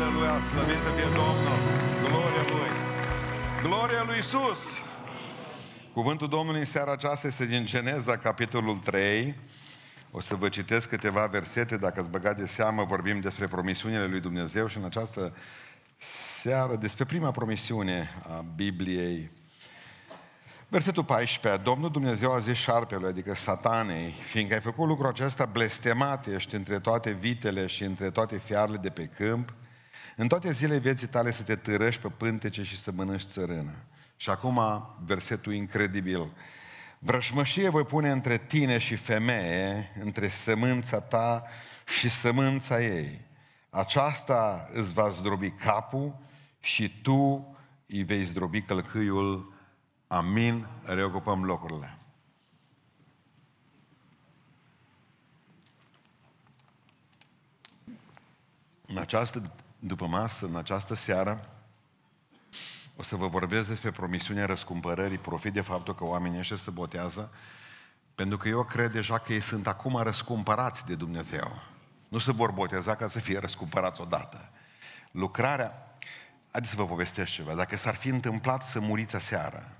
Aleluia, slăvit să fie Domnul. Gloria Lui. Gloria Lui Isus. Cuvântul Domnului în seara aceasta este din Geneza, capitolul 3. O să vă citesc câteva versete, dacă ați băgat de seamă, vorbim despre promisiunile lui Dumnezeu și în această seară despre prima promisiune a Bibliei. Versetul 14. Domnul Dumnezeu a zis șarpelui, adică satanei, fiindcă ai făcut lucrul acesta, blestemat ești între toate vitele și între toate fiarele de pe câmp, în toate zilele vieții tale să te târăști pe pântece și să mănânci țărână. Și acum versetul incredibil. Vrășmășie voi pune între tine și femeie, între sămânța ta și sămânța ei. Aceasta îți va zdrobi capul și tu îi vei zdrobi călcâiul. Amin. Reocupăm locurile. În această după masă, în această seară, o să vă vorbesc despre promisiunea răscumpărării, profit de faptul că oamenii ăștia se botează, pentru că eu cred deja că ei sunt acum răscumpărați de Dumnezeu. Nu se vor boteza ca să fie răscumpărați odată. Lucrarea, haideți să vă povestesc ceva, dacă s-ar fi întâmplat să muriți aseară,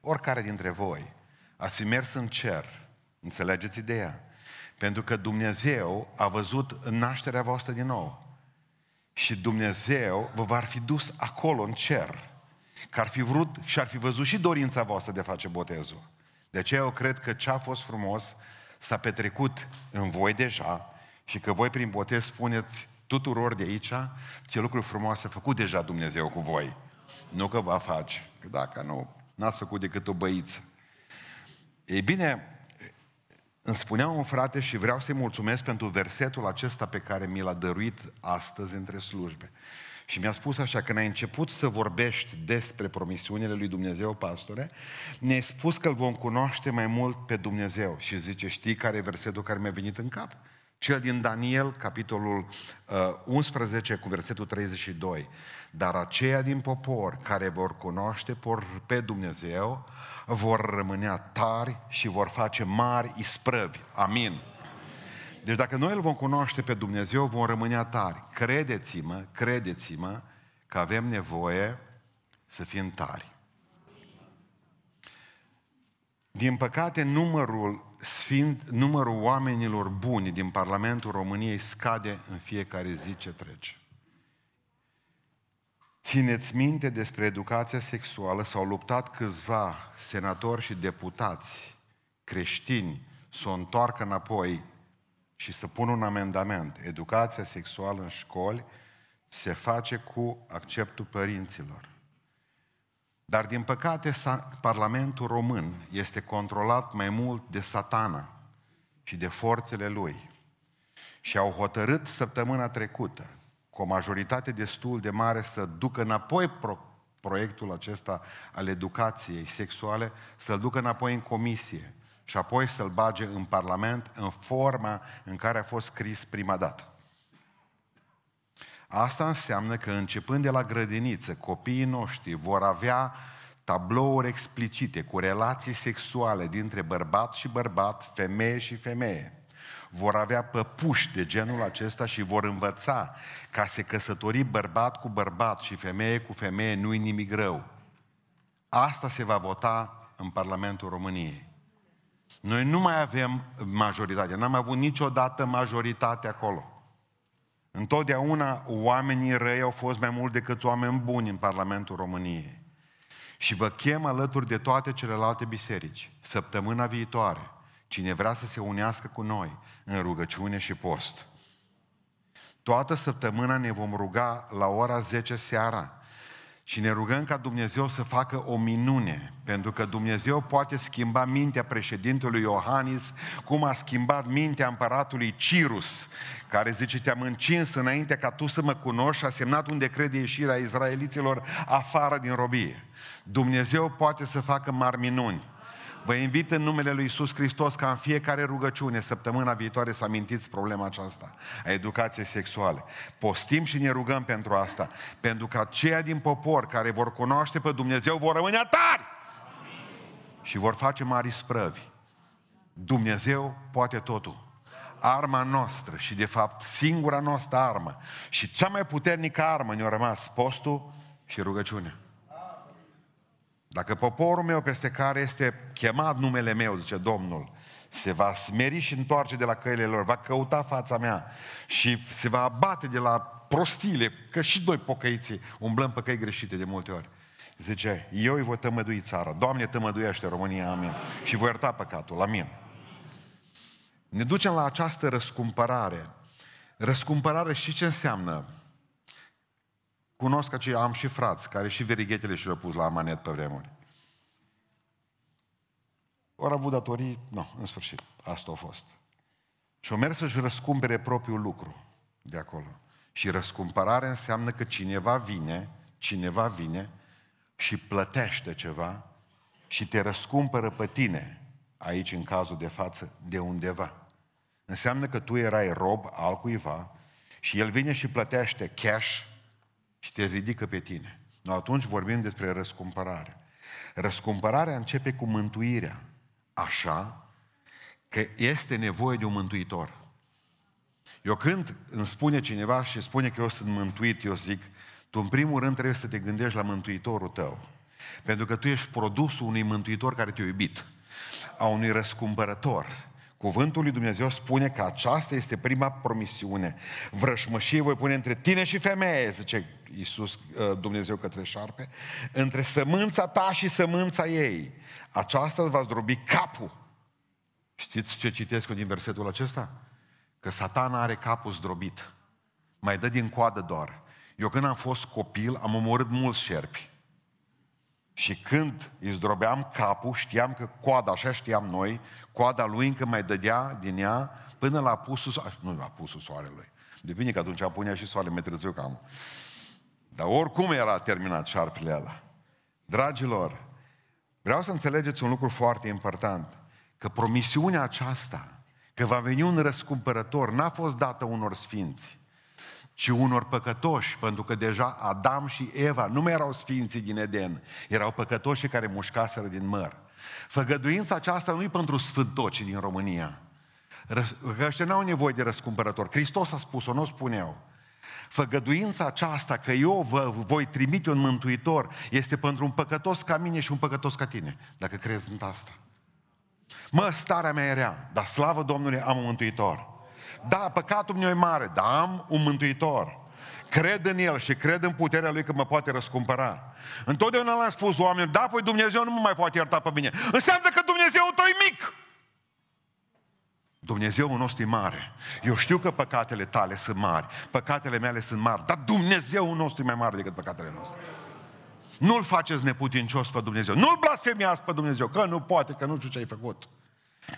oricare dintre voi, ați fi mers în cer, înțelegeți ideea? Pentru că Dumnezeu a văzut nașterea voastră din nou. Și Dumnezeu vă va fi dus acolo, în cer. Că ar fi vrut și ar fi văzut și dorința voastră de a face botezul. De aceea eu cred că ce a fost frumos s-a petrecut în voi deja și că voi prin botez spuneți tuturor de aici ce lucruri frumoase a făcut deja Dumnezeu cu voi. Nu că va face. Că dacă nu, n-ați făcut decât o băiță. Ei bine, îmi spunea un frate și vreau să-i mulțumesc pentru versetul acesta pe care mi l-a dăruit astăzi între slujbe. Și mi-a spus așa, când ai început să vorbești despre promisiunile lui Dumnezeu, pastore, ne-ai spus că îl vom cunoaște mai mult pe Dumnezeu. Și zice, știi care e versetul care mi-a venit în cap? Cel din Daniel, capitolul uh, 11, cu versetul 32. Dar aceia din popor care vor cunoaște pe Dumnezeu vor rămâne tari și vor face mari isprăvi. Amin. Deci dacă noi îl vom cunoaște pe Dumnezeu, vom rămâne tari. Credeți-mă, credeți-mă că avem nevoie să fim tari. Din păcate, numărul sfint, numărul oamenilor buni din Parlamentul României scade în fiecare zi ce trece. Țineți minte despre educația sexuală, s-au luptat câțiva senatori și deputați creștini să o întoarcă înapoi și să pună un amendament. Educația sexuală în școli se face cu acceptul părinților. Dar, din păcate, Parlamentul român este controlat mai mult de satana și de forțele lui. Și au hotărât săptămâna trecută, cu o majoritate destul de mare, să ducă înapoi pro- proiectul acesta al educației sexuale, să-l ducă înapoi în comisie și apoi să-l bage în Parlament în forma în care a fost scris prima dată. Asta înseamnă că începând de la grădiniță, copiii noștri vor avea tablouri explicite cu relații sexuale dintre bărbat și bărbat, femeie și femeie. Vor avea păpuși de genul acesta și vor învăța ca se căsători bărbat cu bărbat și femeie cu femeie nu-i nimic rău. Asta se va vota în Parlamentul României. Noi nu mai avem majoritate, n-am avut niciodată majoritate acolo. Întotdeauna oamenii răi au fost mai mult decât oameni buni în Parlamentul României. Și vă chem alături de toate celelalte biserici, săptămâna viitoare, cine vrea să se unească cu noi în rugăciune și post. Toată săptămâna ne vom ruga la ora 10 seara și ne rugăm ca Dumnezeu să facă o minune, pentru că Dumnezeu poate schimba mintea președintelui Iohannis, cum a schimbat mintea împăratului Cirus, care zice, te-am încins înainte ca tu să mă cunoști și a semnat un decret de ieșire a izraeliților afară din robie. Dumnezeu poate să facă mari minuni. Vă invit în numele Lui Isus Hristos ca în fiecare rugăciune, săptămâna viitoare, să amintiți problema aceasta a educației sexuale. Postim și ne rugăm pentru asta, pentru că aceia din popor care vor cunoaște pe Dumnezeu vor rămâne tari și vor face mari sprăvi. Dumnezeu poate totul. arma noastră și de fapt singura noastră armă și cea mai puternică armă ne-a rămas postul și rugăciunea. Dacă poporul meu peste care este chemat numele meu, zice Domnul, se va smeri și întoarce de la căile lor, va căuta fața mea și se va abate de la prostile, că și noi pocăiții umblăm pe căi greșite de multe ori. Zice, eu îi voi tămădui țara. Doamne, tămăduiește România, amin. Și voi ierta păcatul, amin. Ne ducem la această răscumpărare. Răscumpărare și ce înseamnă? Cunosc că am și frați care și verighetele și le-au pus la amanet pe vremuri. Ori avut datorii, nu, în sfârșit, asta a fost. Și o mers să-și răscumpere propriul lucru de acolo. Și răscumpărarea înseamnă că cineva vine, cineva vine și plătește ceva și te răscumpără pe tine, aici în cazul de față, de undeva. Înseamnă că tu erai rob al cuiva și el vine și plătește cash și te ridică pe tine. No, atunci vorbim despre răscumpărare. Răscumpărarea începe cu mântuirea, așa că este nevoie de un mântuitor. Eu când îmi spune cineva și spune că eu sunt mântuit, eu zic, tu în primul rând trebuie să te gândești la mântuitorul tău. Pentru că tu ești produsul unui mântuitor care te-a iubit, a unui răscumpărător. Cuvântul lui Dumnezeu spune că aceasta este prima promisiune. Vrășmășie voi pune între tine și femeie, zice Iisus uh, Dumnezeu către șarpe, între sămânța ta și sămânța ei. Aceasta va zdrobi capul. Știți ce citesc eu din versetul acesta? Că satana are capul zdrobit. Mai dă din coadă doar. Eu când am fost copil, am omorât mulți șerpi. Și când îi zdrobeam capul, știam că coada, așa știam noi, coada lui încă mai dădea din ea până la apusul, nu la apusul soarelui. Depinde că atunci punea și soarele mai târziu cam. Dar oricum era terminat șarpele ăla. Dragilor, vreau să înțelegeți un lucru foarte important. Că promisiunea aceasta, că va veni un răscumpărător, n-a fost dată unor sfinți ci unor păcătoși, pentru că deja Adam și Eva nu mai erau sfinții din Eden, erau păcătoși care mușcaseră din măr. Făgăduința aceasta nu e pentru sfântocii din România. Că ăștia n-au nevoie de răscumpărător. Hristos a spus-o, nu o spun eu. Făgăduința aceasta că eu vă voi trimite un mântuitor este pentru un păcătos ca mine și un păcătos ca tine, dacă crezi în asta. Mă, starea mea era, dar slavă Domnului, am un mântuitor. Da, păcatul meu e mare, dar am un mântuitor. Cred în El și cred în puterea Lui că mă poate răscumpăra. Întotdeauna l-am spus oamenilor, da, păi Dumnezeu nu mă mai poate ierta pe mine. Înseamnă că Dumnezeu tău e mic. Dumnezeu nostru e mare. Eu știu că păcatele tale sunt mari, păcatele mele sunt mari, dar Dumnezeu nostru e mai mare decât păcatele noastre. Nu-L faceți neputincios pe Dumnezeu. Nu-L blasfemiați pe Dumnezeu, că nu poate, că nu știu ce ai făcut.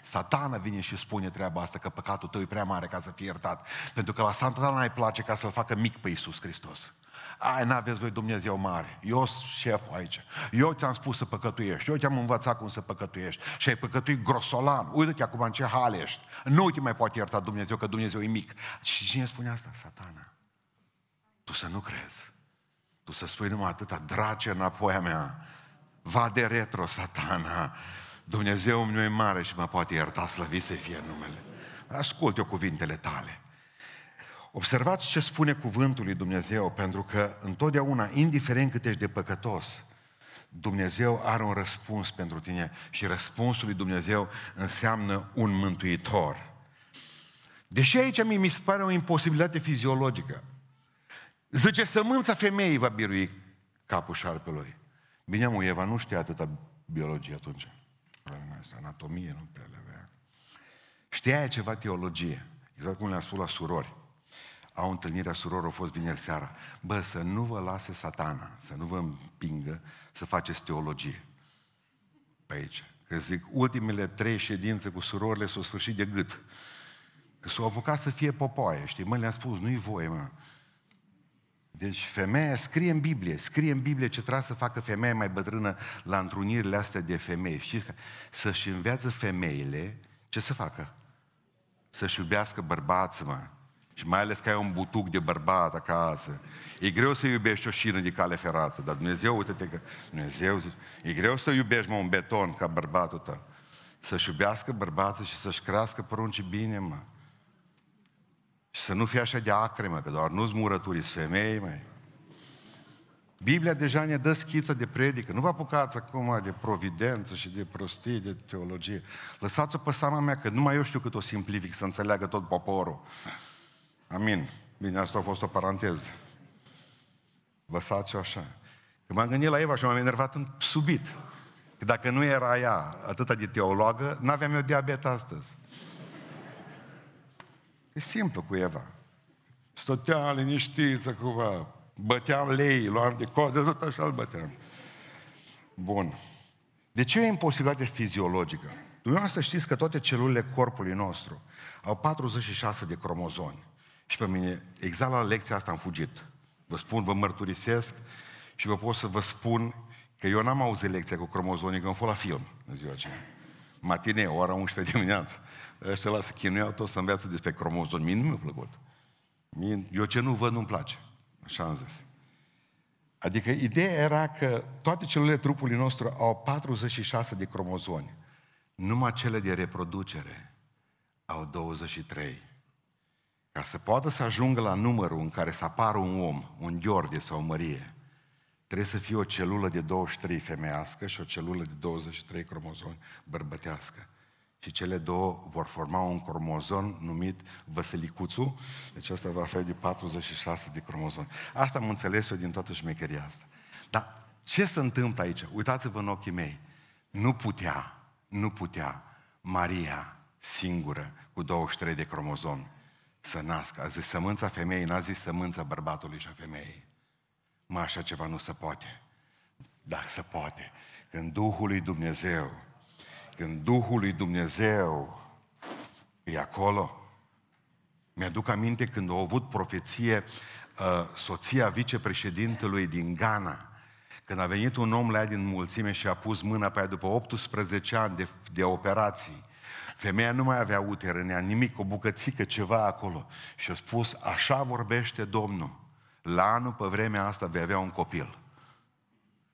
Satana vine și spune treaba asta că păcatul tău e prea mare ca să fie iertat. Pentru că la satana îi place ca să-l facă mic pe Iisus Hristos. Ai, n-aveți voi Dumnezeu mare. Eu sunt șeful aici. Eu ți-am spus să păcătuiești. Eu te-am învățat cum să păcătuiești. Și ai păcătuit grosolan. Uite-te acum în ce hal ești. Nu te mai poate ierta Dumnezeu, că Dumnezeu e mic. Și cine spune asta? Satana. Tu să nu crezi. Tu să spui numai atâta, drage înapoi a mea. Va de retro, satana. Dumnezeu meu e mare și mă poate ierta, slăvit să fie numele. Ascult eu cuvintele tale. Observați ce spune cuvântul lui Dumnezeu, pentru că întotdeauna, indiferent cât ești de păcătos, Dumnezeu are un răspuns pentru tine și răspunsul lui Dumnezeu înseamnă un mântuitor. Deși aici mi se pare o imposibilitate fiziologică. Zice, sămânța femeii va birui capul șarpelui. Bine, mă, Eva nu știa atâta biologie atunci problema asta, anatomie nu prea le avea. Știa ceva teologie, exact cum le-am spus la surori. Au întâlnirea surorilor, au fost vineri seara. Bă, să nu vă lase satana, să nu vă împingă să faceți teologie. Pe aici. Că zic, ultimele trei ședințe cu surorile s-au sfârșit de gât. Că s-au apucat să fie popoaie, știi? Mă, le-am spus, nu-i voie, mă. Deci femeia scrie în Biblie, scrie în Biblie ce trebuie să facă femeia mai bătrână la întrunirile astea de femei. Știți? Să-și învețe femeile ce să facă? Să-și iubească bărbații, mă. Și mai ales că ai un butuc de bărbat acasă. E greu să iubești o șină de cale ferată, dar Dumnezeu, uite-te că Dumnezeu zice, e greu să iubești, mă, un beton ca bărbatul tău. Să-și iubească bărbații și să-și crească poruncii bine, mă. Și să nu fie așa de acremă, că doar nu-ți murături, femei, mai. Biblia deja ne dă schiță de predică. Nu vă apucați acum de providență și de prostie, de teologie. Lăsați-o pe seama mea, că numai eu știu cât o simplific să înțeleagă tot poporul. Amin. Bine, asta a fost o paranteză. Lăsați-o așa. Că m-am gândit la Eva și m-am enervat în subit. Că dacă nu era ea atâta de teologă, n-aveam eu diabet astăzi. E simplu cu Eva. Stătea liniștiță cumva, băteam lei, luam de codă, tot așa îl băteam. Bun. De ce e imposibilitate fiziologică? Dumneavoastră știți că toate celulele corpului nostru au 46 de cromozomi. Și pe mine, exact la lecția asta am fugit. Vă spun, vă mărturisesc și vă pot să vă spun că eu n-am auzit lecția cu cromozonii, că am fost la film în ziua aceea. Matine, ora 11 dimineață. Ăștia la să chinuiau tot să înveață despre cromozoni. Mie nu mi-a plăcut. Mie, eu ce nu văd, nu-mi place. Așa am zis. Adică ideea era că toate celulele trupului nostru au 46 de cromozoni. Numai cele de reproducere au 23. Ca să poată să ajungă la numărul în care să apară un om, un Gheorghe sau o Mărie, trebuie să fie o celulă de 23 femeiască și o celulă de 23 cromozomi bărbătească. Și cele două vor forma un cromozon numit văselicuțul, deci asta va fi de 46 de cromozomi. Asta am înțeles eu din toată șmecheria asta. Dar ce se întâmplă aici? Uitați-vă în ochii mei. Nu putea, nu putea Maria singură cu 23 de cromozomi să nască. A zis sămânța femeii, n-a zis sămânța bărbatului și a femeii. Mă, așa ceva nu se poate. Dar se poate. Când Duhul lui Dumnezeu, când Duhul lui Dumnezeu e acolo, mi-aduc aminte când a avut profeție uh, soția vicepreședintelui din Ghana, când a venit un om la ea din mulțime și a pus mâna pe ea după 18 ani de, de operații Femeia nu mai avea uter în ea, nimic, o bucățică, ceva acolo. Și a spus, așa vorbește Domnul. La anul, pe vremea asta, vei avea un copil.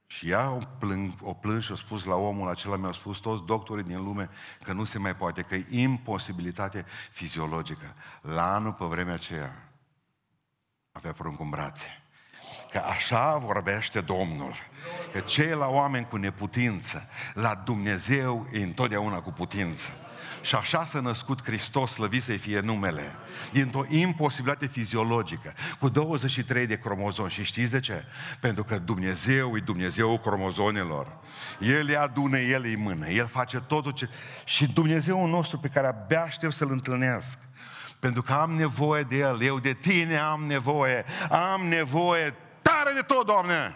Și ea o, plâng, o plâng și a spus la omul acela, mi-au spus toți doctorii din lume că nu se mai poate, că e imposibilitate fiziologică. La anul, pe vremea aceea, avea prunc în brațe. Că așa vorbește Domnul. Că cei la oameni cu neputință, la Dumnezeu e întotdeauna cu putință. Și așa s-a născut Hristos, slăvit să fie numele, dintr-o imposibilitate fiziologică, cu 23 de cromozomi. Și știți de ce? Pentru că Dumnezeu e Dumnezeu cromozonilor. El îi adună, El îi mână, El face totul ce... Și Dumnezeu nostru pe care abia aștept să-L întâlnesc, pentru că am nevoie de El, eu de Tine am nevoie, am nevoie tare de tot, Doamne!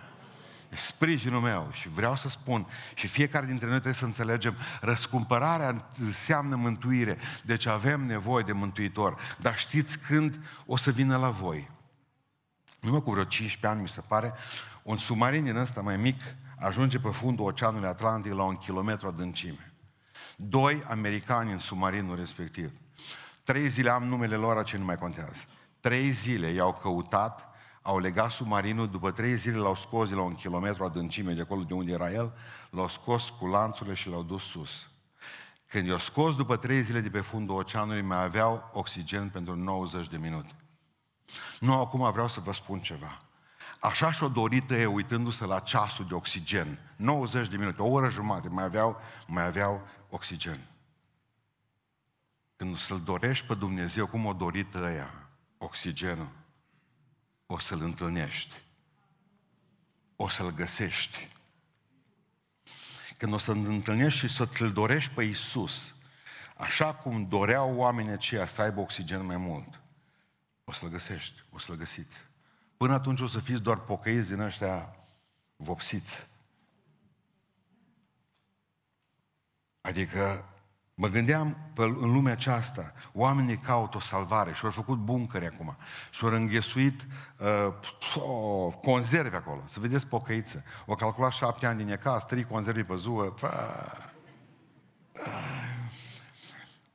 sprijinul meu. Și vreau să spun, și fiecare dintre noi trebuie să înțelegem, răscumpărarea înseamnă mântuire. Deci avem nevoie de mântuitor. Dar știți când o să vină la voi? Numai cu vreo 15 ani, mi se pare, un submarin din ăsta mai mic ajunge pe fundul Oceanului Atlantic la un kilometru adâncime. Doi americani în submarinul respectiv. Trei zile am numele lor, ce nu mai contează. Trei zile i-au căutat au legat submarinul, după trei zile l-au scos de la un kilometru adâncime de acolo de unde era el, l-au scos cu lanțurile și l-au dus sus. Când i-au scos după trei zile de pe fundul oceanului, mai aveau oxigen pentru 90 de minute. Nu, acum vreau să vă spun ceva. Așa și-o dorit eu, uitându-se la ceasul de oxigen. 90 de minute, o oră jumate, mai aveau, mai aveau oxigen. Când să-L dorești pe Dumnezeu, cum o dorit ăia, oxigenul, o să-L întâlnești. O să-L găsești. Când o să-L întâlnești și să-Ți-L dorești pe Iisus, așa cum doreau oamenii aceia să aibă oxigen mai mult, o să-L găsești, o să-L găsiți. Până atunci o să fiți doar pocăiți din ăștia vopsiți. Adică Mă gândeam pe, în lumea aceasta, oamenii caută o salvare și au făcut buncări acum și au înghesuit uh, o, conserve acolo, să vedeți pocăiță. O calculat șapte ani din ecaz, trei conserve pe zuă.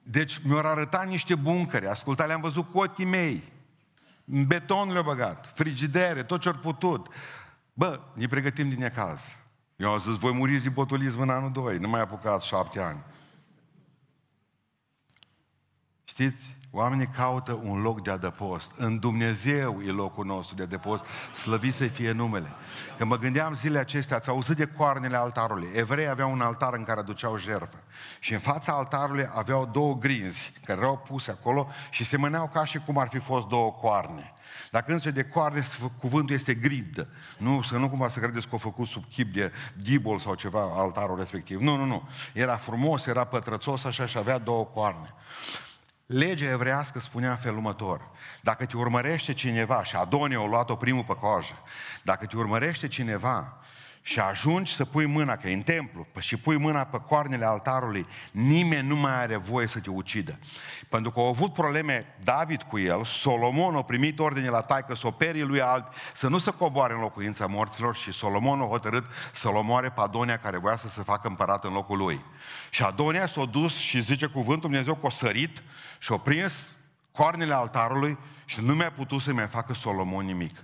Deci mi-au arătat niște buncări, asculta, le-am văzut cu ochii mei. În beton le-au băgat, frigidere, tot ce-au putut. Bă, ne pregătim din ecaz. Eu am zis, voi muriți din botulism în anul 2, nu mai apucați șapte ani. Știți? oamenii caută un loc de adăpost. În Dumnezeu e locul nostru de adăpost, slăvit să fie numele. Că mă gândeam zilele acestea, ați auzit de coarnele altarului. Evrei aveau un altar în care aduceau jertfă. Și în fața altarului aveau două grinzi care erau puse acolo și semăneau ca și cum ar fi fost două coarne. Dacă însă de coarne, cuvântul este gridă. Nu, să nu cumva să credeți că au făcut sub chip de ghibol sau ceva altarul respectiv. Nu, nu, nu. Era frumos, era pătrățos așa și avea două coarne. Legea evrească spunea în felul următor. Dacă te urmărește cineva, și Adonie a luat-o primul pe coajă, dacă te urmărește cineva și ajungi să pui mâna, că e în templu, și pui mâna pe coarnele altarului, nimeni nu mai are voie să te ucidă. Pentru că au avut probleme David cu el, Solomon a primit ordine la taică să operii lui albi, să nu se coboare în locuința morților și Solomon a hotărât să-l omoare pe Adonia care voia să se facă împărat în locul lui. Și Adonia s-a dus și zice cuvântul Dumnezeu că a sărit și a prins coarnele altarului și nu mi-a putut să mai facă Solomon nimic.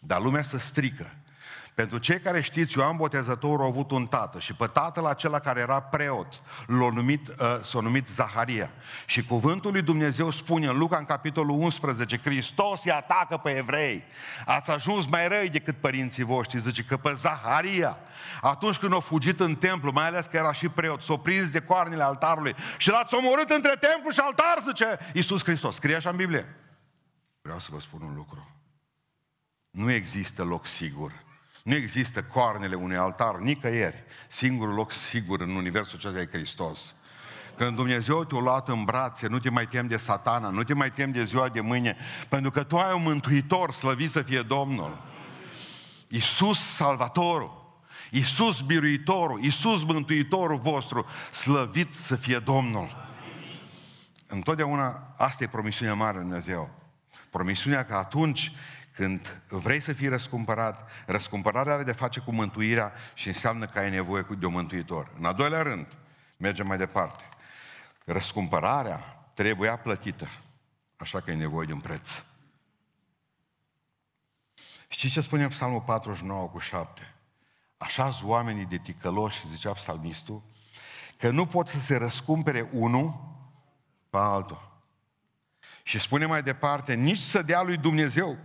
Dar lumea se strică. Pentru cei care știți, Ioan Botezătorul a avut un tată și pe tatăl acela care era preot l-a numit, uh, s-a numit Zaharia. Și cuvântul lui Dumnezeu spune în Luca în capitolul 11, Hristos îi atacă pe evrei. Ați ajuns mai răi decât părinții voștri, zice că pe Zaharia, atunci când a fugit în templu, mai ales că era și preot, s-a prins de coarnele altarului și l-ați omorât între templu și altar, zice Iisus Hristos. Scrie așa în Biblie. Vreau să vă spun un lucru. Nu există loc sigur nu există coarnele unui altar nicăieri. Singurul loc sigur în universul acesta e Hristos. Când Dumnezeu te-a luat în brațe, nu te mai tem de satana, nu te mai tem de ziua de mâine, pentru că tu ai un mântuitor, slăvit să fie Domnul. Iisus Salvatorul, Iisus Biruitorul, Iisus Mântuitorul vostru, slăvit să fie Domnul. Întotdeauna asta e promisiunea mare în Dumnezeu. Promisiunea că atunci când vrei să fii răscumpărat, răscumpărarea are de face cu mântuirea și înseamnă că ai nevoie de un mântuitor. În al doilea rând, mergem mai departe. Răscumpărarea trebuia plătită, așa că e nevoie de un preț. Știți ce spune Psalmul 49 cu 7? Așa oamenii de ticăloși, zicea psalmistul, că nu pot să se răscumpere unul pe altul. Și spune mai departe, nici să dea lui Dumnezeu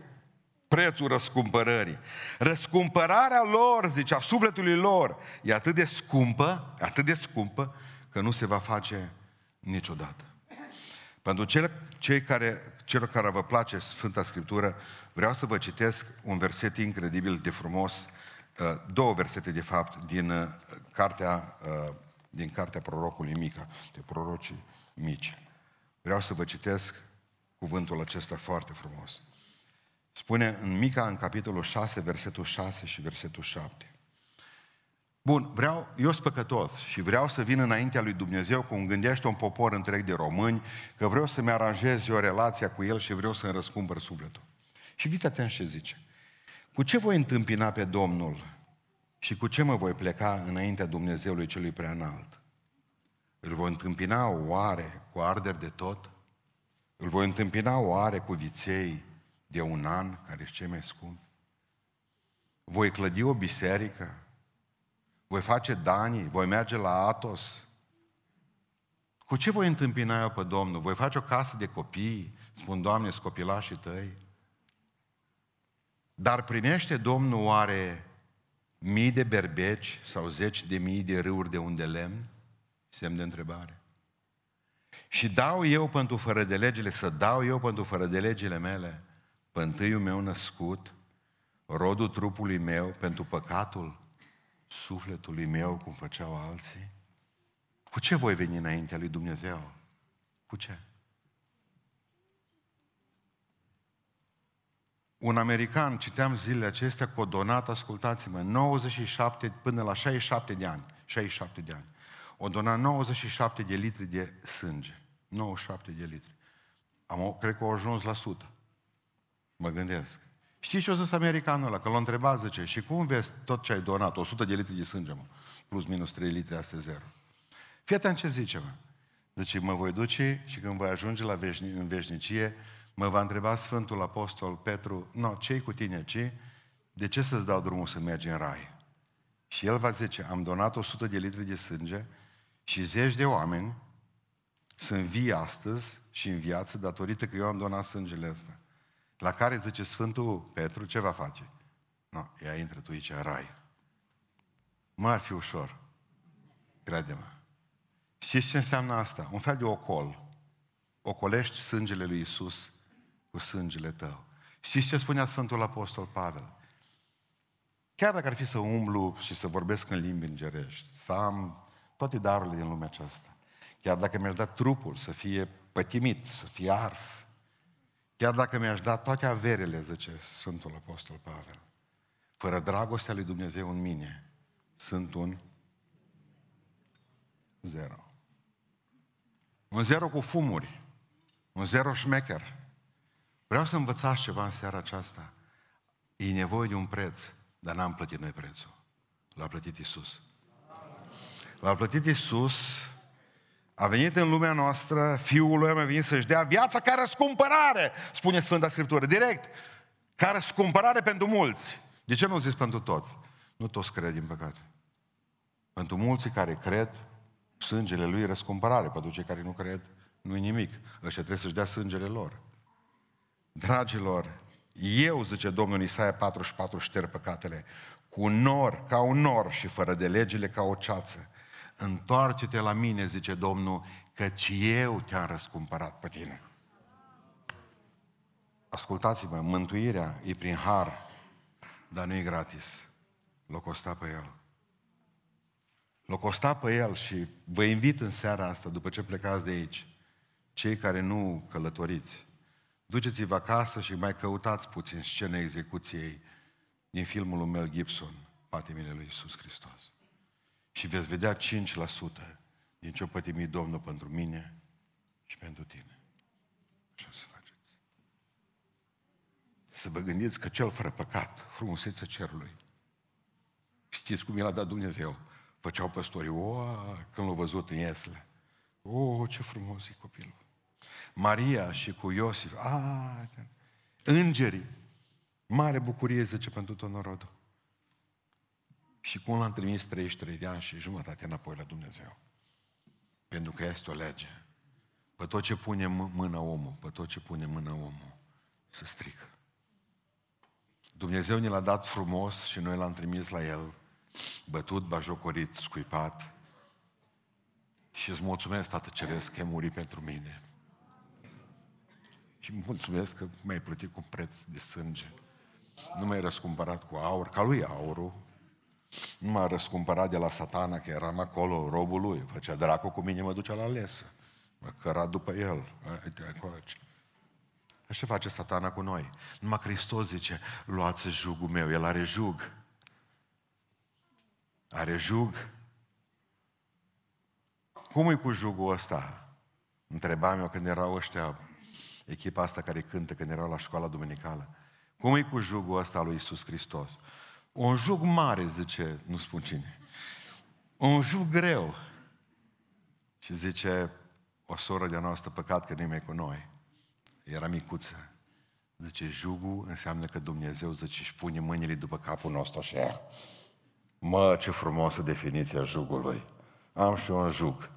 prețul răscumpărării. Răscumpărarea lor, zicea, sufletului lor, e atât de scumpă, atât de scumpă, că nu se va face niciodată. Pentru cel, cei care, celor care vă place Sfânta Scriptură, vreau să vă citesc un verset incredibil de frumos, uh, două versete de fapt din uh, cartea, uh, din cartea prorocului Mica, de prorocii mici. Vreau să vă citesc cuvântul acesta foarte frumos. Spune în Mica, în capitolul 6, versetul 6 și versetul 7. Bun, vreau, eu sunt păcătos și vreau să vin înaintea lui Dumnezeu cum gândește un popor întreg de români, că vreau să-mi aranjez o relație cu El și vreau să-mi răscumpăr sufletul. Și fiți atent ce zice. Cu ce voi întâmpina pe Domnul și cu ce mă voi pleca înaintea Dumnezeului celui prea înalt? Îl voi întâmpina oare cu arderi de tot? Îl voi întâmpina oare cu viței de un an, care e cei mai scumpi. Voi clădi o biserică, voi face danii, voi merge la Atos. Cu ce voi întâmpina eu pe Domnul? Voi face o casă de copii, spun, Doamne, scopilașii tăi. Dar primește Domnul oare mii de berbeci sau zeci de mii de râuri de unde lemn? Semn de întrebare. Și dau eu pentru fără de legile, să dau eu pentru fără de legile mele pe întâiul meu născut, rodul trupului meu, pentru păcatul sufletului meu, cum făceau alții? Cu ce voi veni înaintea lui Dumnezeu? Cu ce? Un american, citeam zilele acestea, cu o donat, ascultați-mă, 97 până la 67 de ani, 67 de ani, o donat 97 de litri de sânge. 97 de litri. Am, cred că au ajuns la 100. Mă gândesc. Știi ce o zis americanul ăla? Că l-a întrebat, zice, și cum vezi tot ce ai donat? 100 de litri de sânge, mă. Plus minus 3 litri, asta zero. Fii atent ce zice, mă. Zice, mă voi duce și când voi ajunge la veșni, în veșnicie, mă va întreba Sfântul Apostol Petru, no, ce cu tine, ce? De ce să-ți dau drumul să mergi în rai? Și el va zice, am donat 100 de litri de sânge și zeci de oameni sunt vii astăzi și în viață datorită că eu am donat sângele ăsta. La care zice Sfântul Petru, ce va face? Nu, no, ea intră tu aici în rai. Mă ar fi ușor. Crede-mă. Știți ce înseamnă asta? Un fel de ocol. Ocolești sângele lui Isus cu sângele tău. Știți ce spunea Sfântul Apostol Pavel? Chiar dacă ar fi să umblu și să vorbesc în limbi îngerești, să am toate darurile din lumea aceasta, chiar dacă mi-aș da trupul să fie pătimit, să fie ars, chiar dacă mi-aș da toate averele, zice Sfântul Apostol Pavel, fără dragostea lui Dumnezeu în mine, sunt un zero. Un zero cu fumuri, un zero șmecher. Vreau să învățați ceva în seara aceasta. E nevoie de un preț, dar n-am plătit noi prețul. L-a plătit Isus. L-a plătit Isus, a venit în lumea noastră, Fiul lui a venit să-și dea viața ca răscumpărare, spune Sfânta Scriptură, direct, ca răscumpărare pentru mulți. De ce nu zis pentru toți? Nu toți cred, din păcate. Pentru mulți care cred, sângele lui e răscumpărare. Pentru cei care nu cred, nu e nimic. Ăștia trebuie să-și dea sângele lor. Dragilor, eu, zice Domnul Isaia 44, șterg păcatele, cu un nor, ca un nor și fără de legile ca o ceață. Întoarce-te la mine, zice Domnul, căci eu te-am răscumpărat pe tine. Ascultați-mă, mântuirea e prin har, dar nu e gratis. L-o costa pe el. L-o costa pe el și vă invit în seara asta, după ce plecați de aici, cei care nu călătoriți, duceți-vă acasă și mai căutați puțin scena execuției din filmul lui Mel Gibson, Patimile lui Iisus Hristos. Și veți vedea 5% din ce-o pătimit Domnul pentru mine și pentru tine. Așa să faceți. Să vă gândiți că cel fără păcat, frumusețea cerului, știți cum i-a dat Dumnezeu? Făceau păstorii, o, când l-au văzut în Iesle. O, ce frumos e copilul. Maria și cu Iosif, a, îngerii, mare bucurie, zice, pentru tot norodul. Și cum l-am trimis 33 de ani și jumătate înapoi la Dumnezeu. Pentru că este o lege. Pe tot ce pune mâna omul, pe tot ce pune mâna omul, să strică. Dumnezeu ne l-a dat frumos și noi l-am trimis la El, bătut, bajocorit, scuipat. Și îți mulțumesc, Tată Ceresc, că ai murit pentru mine. Și mulțumesc că mi-ai plătit cu preț de sânge. Nu m-ai răscumpărat cu aur, ca lui aurul. Nu m-a răscumpărat de la satana, că eram acolo, robul lui. Făcea dracu cu mine, mă ducea la lesă. Mă căra după el. Așa face satana cu noi. Numai Hristos zice, luați jugul meu, el are jug. Are jug. Cum e cu jugul ăsta? Întrebam eu când erau ăștia, echipa asta care cântă, când erau la școala duminicală. Cum e cu jugul ăsta lui Isus Hristos? Un jug mare, zice, nu spun cine. Un jug greu. Și zice, o soră de-a noastră, păcat că nimeni cu noi. Era micuță. Zice, jugul înseamnă că Dumnezeu, zice, își pune mâinile după capul nostru așa. Mă, ce frumoasă definiția jugului. Am și eu un jug.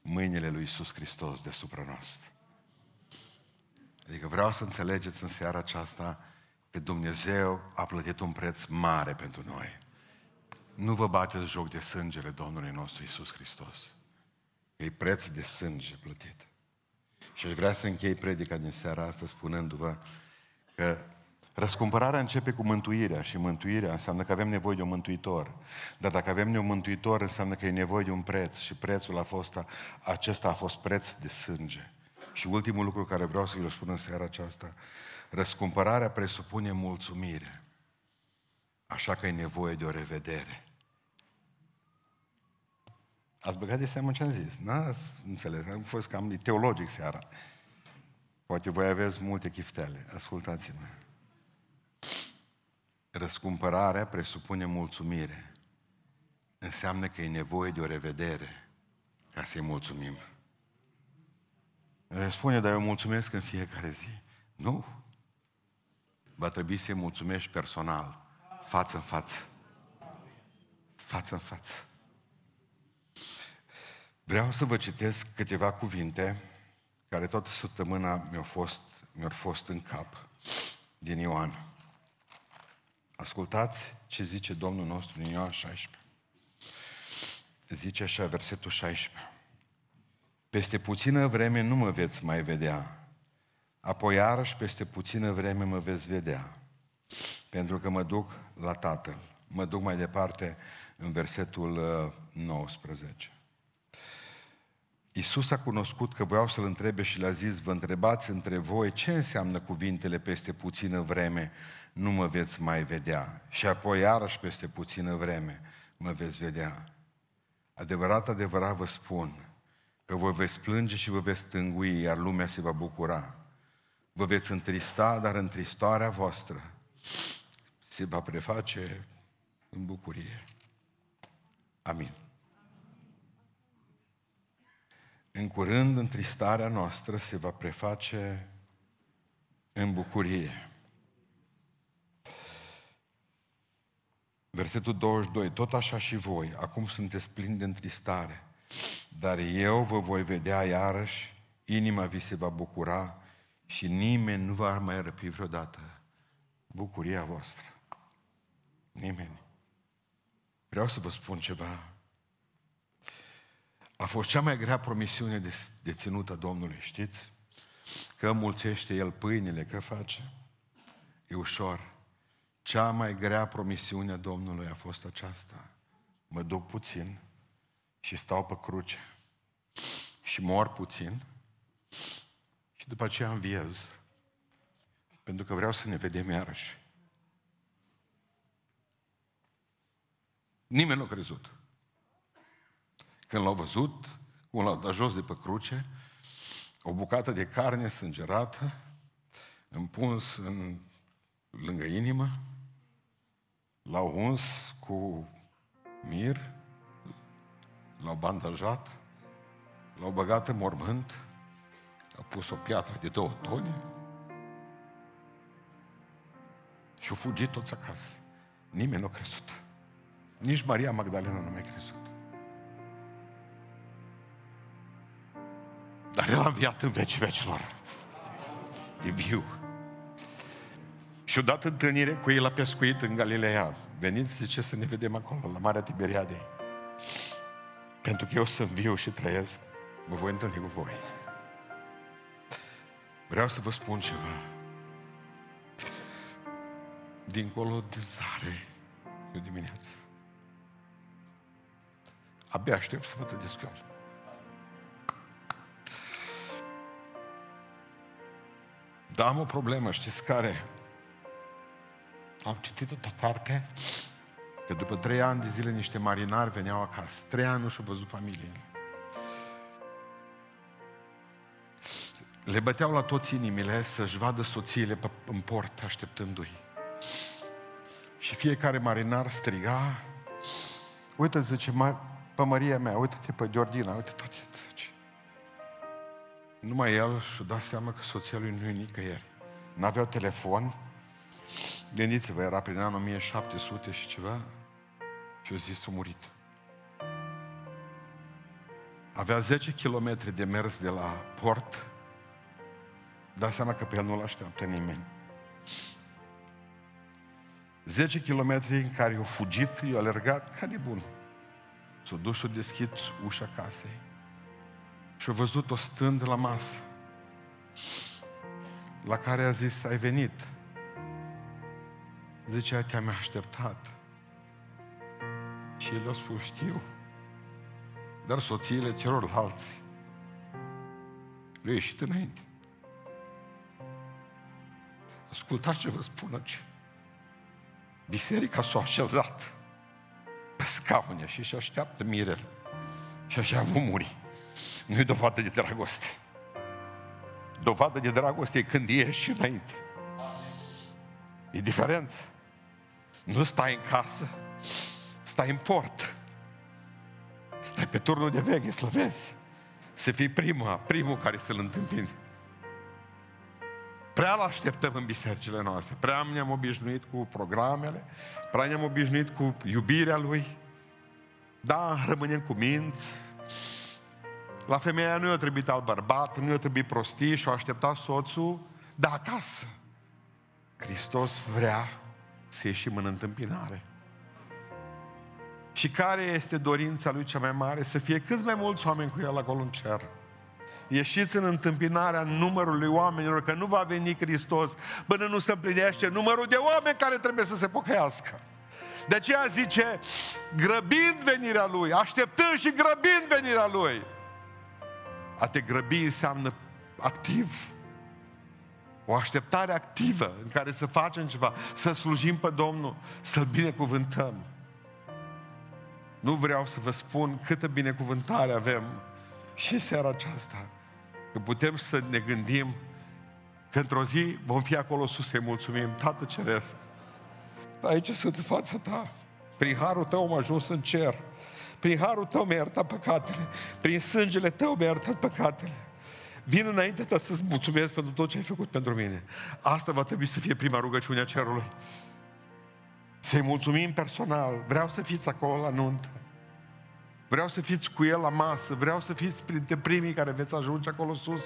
Mâinile lui Iisus Hristos deasupra noastră. Adică vreau să înțelegeți în seara aceasta că Dumnezeu a plătit un preț mare pentru noi. Nu vă bateți joc de sângele Domnului nostru Iisus Hristos. E preț de sânge plătit. Și aș vrea să închei predica din seara asta spunându-vă că răscumpărarea începe cu mântuirea și mântuirea înseamnă că avem nevoie de un mântuitor. Dar dacă avem nevoie de un mântuitor, înseamnă că e nevoie de un preț și prețul a fost, acesta a fost preț de sânge. Și ultimul lucru care vreau să vă spun în seara aceasta, răscumpărarea presupune mulțumire. Așa că e nevoie de o revedere. Ați băgat de seamă ce am zis? N-ați înțeles, am fost cam teologic seara. Poate voi aveți multe chiftele. Ascultați-mă. Răscumpărarea presupune mulțumire. Înseamnă că e nevoie de o revedere ca să-i mulțumim. Spune, dar eu mulțumesc în fiecare zi. Nu. Va trebui să-i mulțumești personal, față în față. Față în față. Vreau să vă citesc câteva cuvinte care toată săptămâna mi-au fost, mi-au fost în cap din Ioan. Ascultați ce zice Domnul nostru în Ioan 16. Zice așa, versetul 16. Peste puțină vreme nu mă veți mai vedea, apoi iarăși peste puțină vreme mă veți vedea, pentru că mă duc la Tatăl. Mă duc mai departe în versetul 19. Uh, Iisus a cunoscut că voiau să-L întrebe și le-a zis, vă întrebați între voi ce înseamnă cuvintele peste puțină vreme, nu mă veți mai vedea. Și apoi iarăși peste puțină vreme mă veți vedea. Adevărat, adevărat vă spun că vă veți plânge și vă veți tângui, iar lumea se va bucura. Vă veți întrista, dar întristarea voastră se va preface în bucurie. Amin. În curând, întristarea noastră se va preface în bucurie. Versetul 22. Tot așa și voi, acum sunteți plini de întristare, dar eu vă voi vedea iarăși, inima vi se va bucura și nimeni nu va mai răpi vreodată bucuria voastră. Nimeni. Vreau să vă spun ceva. A fost cea mai grea promisiune de, de ținută Domnului, știți? Că mulțește El pâinile, că face? E ușor. Cea mai grea promisiune a Domnului a fost aceasta. Mă duc puțin și stau pe cruce și mor puțin și după aceea înviez pentru că vreau să ne vedem iarăși. Nimeni nu a crezut. Când l-au văzut, cum l-au dat jos de pe cruce, o bucată de carne sângerată, împuns în, lângă inimă, l-au uns cu mir, l-au bandajat, l-au băgat în mormânt, au pus o piatră de două tone și au fugit toți acasă. Nimeni nu a crezut. Nici Maria Magdalena nu mi-a crezut. Dar el a înviat în vecii vecilor. E viu. Și o dat întâlnire cu ei la pescuit în Galileea. Veniți, zice, să ne vedem acolo, la Marea Tiberiade. Pentru că eu sunt viu și trăiesc, mă voi întâlni cu voi. Vreau să vă spun ceva. Dincolo de zare, e o dimineață. Abia aștept să vă întâlnesc cu el. Da, am o problemă, știți care? Am citit o carte că după trei ani de zile niște marinari veneau acasă. Trei ani nu și-au văzut familie. Le băteau la toți inimile să-și vadă soțiile pe, în port așteptându-i. Și fiecare marinar striga, uite, zice, pe Maria mea, uite-te pe Georgina, uite toate, zice. Numai el și-a dat seama că soția lui nu e nicăieri. N-aveau telefon. Gândiți-vă, era prin anul 1700 și ceva și a zis, a murit. Avea 10 km de mers de la port, da seama că pe el nu-l așteaptă nimeni. 10 km în care i-a fugit, i-a alergat ca de bun. S-a dus și a deschis ușa casei și a văzut-o stând la masă, la care a zis, ai venit. Zicea, te-am așteptat. Și el a spus, știu, dar soțiile celorlalți le ieșit înainte. Ascultați ce vă spun aici. Biserica s-a așezat pe scaune și și așteaptă mirele. Și așa vom muri. Nu e dovadă de dragoste. Dovadă de dragoste e când ieși înainte. E diferență. Nu stai în casă, stai în port. Stai pe turnul de veche, slăvezi. Să fii prima, primul care să-l întâmpini. Prea l așteptăm în bisericile noastre. Prea ne-am obișnuit cu programele, prea ne-am obișnuit cu iubirea Lui. Da, rămânem cu minți, La femeia nu i-a trebuit alt bărbat, nu i-a trebuit prostii și o aștepta soțul de acasă. Hristos vrea să ieșim în întâmpinare. Și care este dorința lui cea mai mare? Să fie cât mai mulți oameni cu el acolo în cer. Ieșiți în întâmpinarea numărului oamenilor, că nu va veni Hristos până nu se împlinește numărul de oameni care trebuie să se pocăiască. De aceea zice, grăbind venirea Lui, așteptând și grăbind venirea Lui. A te grăbi înseamnă activ. O așteptare activă în care să facem ceva, să slujim pe Domnul, să-L binecuvântăm. Nu vreau să vă spun câtă binecuvântare avem și seara aceasta. Că putem să ne gândim că într-o zi vom fi acolo sus să-i mulțumim. Tată Ceresc, aici sunt în fața ta. Prin harul tău am ajuns în cer. Prin harul tău mi-ai iertat păcatele. Prin sângele tău mi-ai iertat păcatele. Vin înainte ta să-ți mulțumesc pentru tot ce ai făcut pentru mine. Asta va trebui să fie prima rugăciune a cerului. Să-i mulțumim personal. Vreau să fiți acolo la nuntă. Vreau să fiți cu el la masă, vreau să fiți printre primii care veți ajunge acolo sus,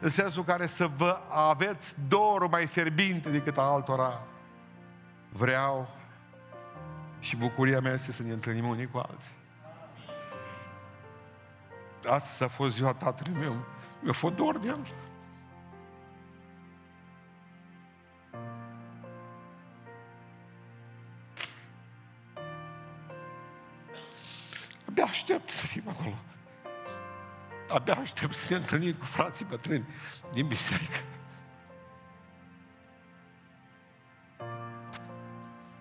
în sensul care să vă aveți dorul mai fierbinte decât a altora. Vreau și bucuria mea este să ne întâlnim unii cu alții. Astăzi a fost ziua tatălui meu. Mi-a fost dor de el. Aștept să fim acolo. Abia aștept să ne întâlnim cu frații bătrâni din biserică.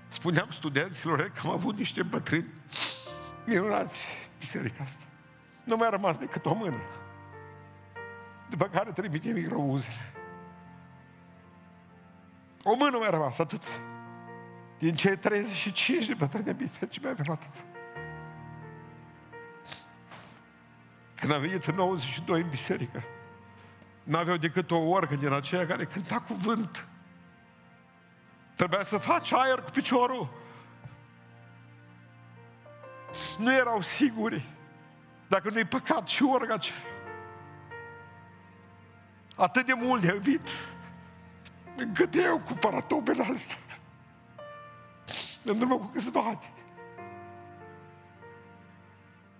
Spuneam studenților că am avut niște bătrâni minunați biserica asta. Nu mai a rămas decât o mână. După care trimite microuzele. O mână mai a rămas, atât. Din cei 35 de bătrâni de biserici mai avem atât. Când am venit în 92 în biserică, n-aveau decât o orcă din aceea care cânta cuvânt. Trebuia să faci aer cu piciorul. Nu erau siguri dacă nu-i păcat și orga aceea. Atât de mult de iubit încât eu cu paratobele astea în urmă cu câțiva ani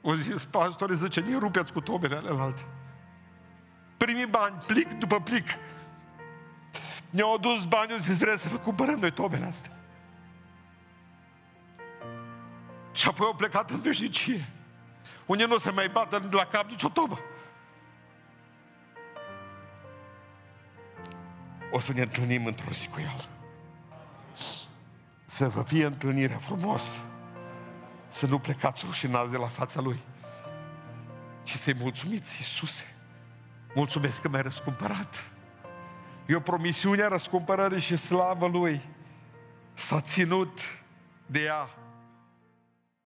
o zis pastore, zice, nu rupeți cu tobele alte. Primi bani, plic după plic. Ne-au adus bani, au zis, vreți să vă cumpărăm noi tobele astea. Și apoi au plecat în veșnicie. Unde nu se mai bată la cap nicio tobă. O să ne întâlnim într-o zi cu El. Să vă fie întâlnirea frumoasă să nu plecați rușinați de la fața Lui. Și să-i mulțumiți, Iisuse. Mulțumesc că m-ai răscumpărat. E o promisiune a răscumpărării și slavă Lui. S-a ținut de ea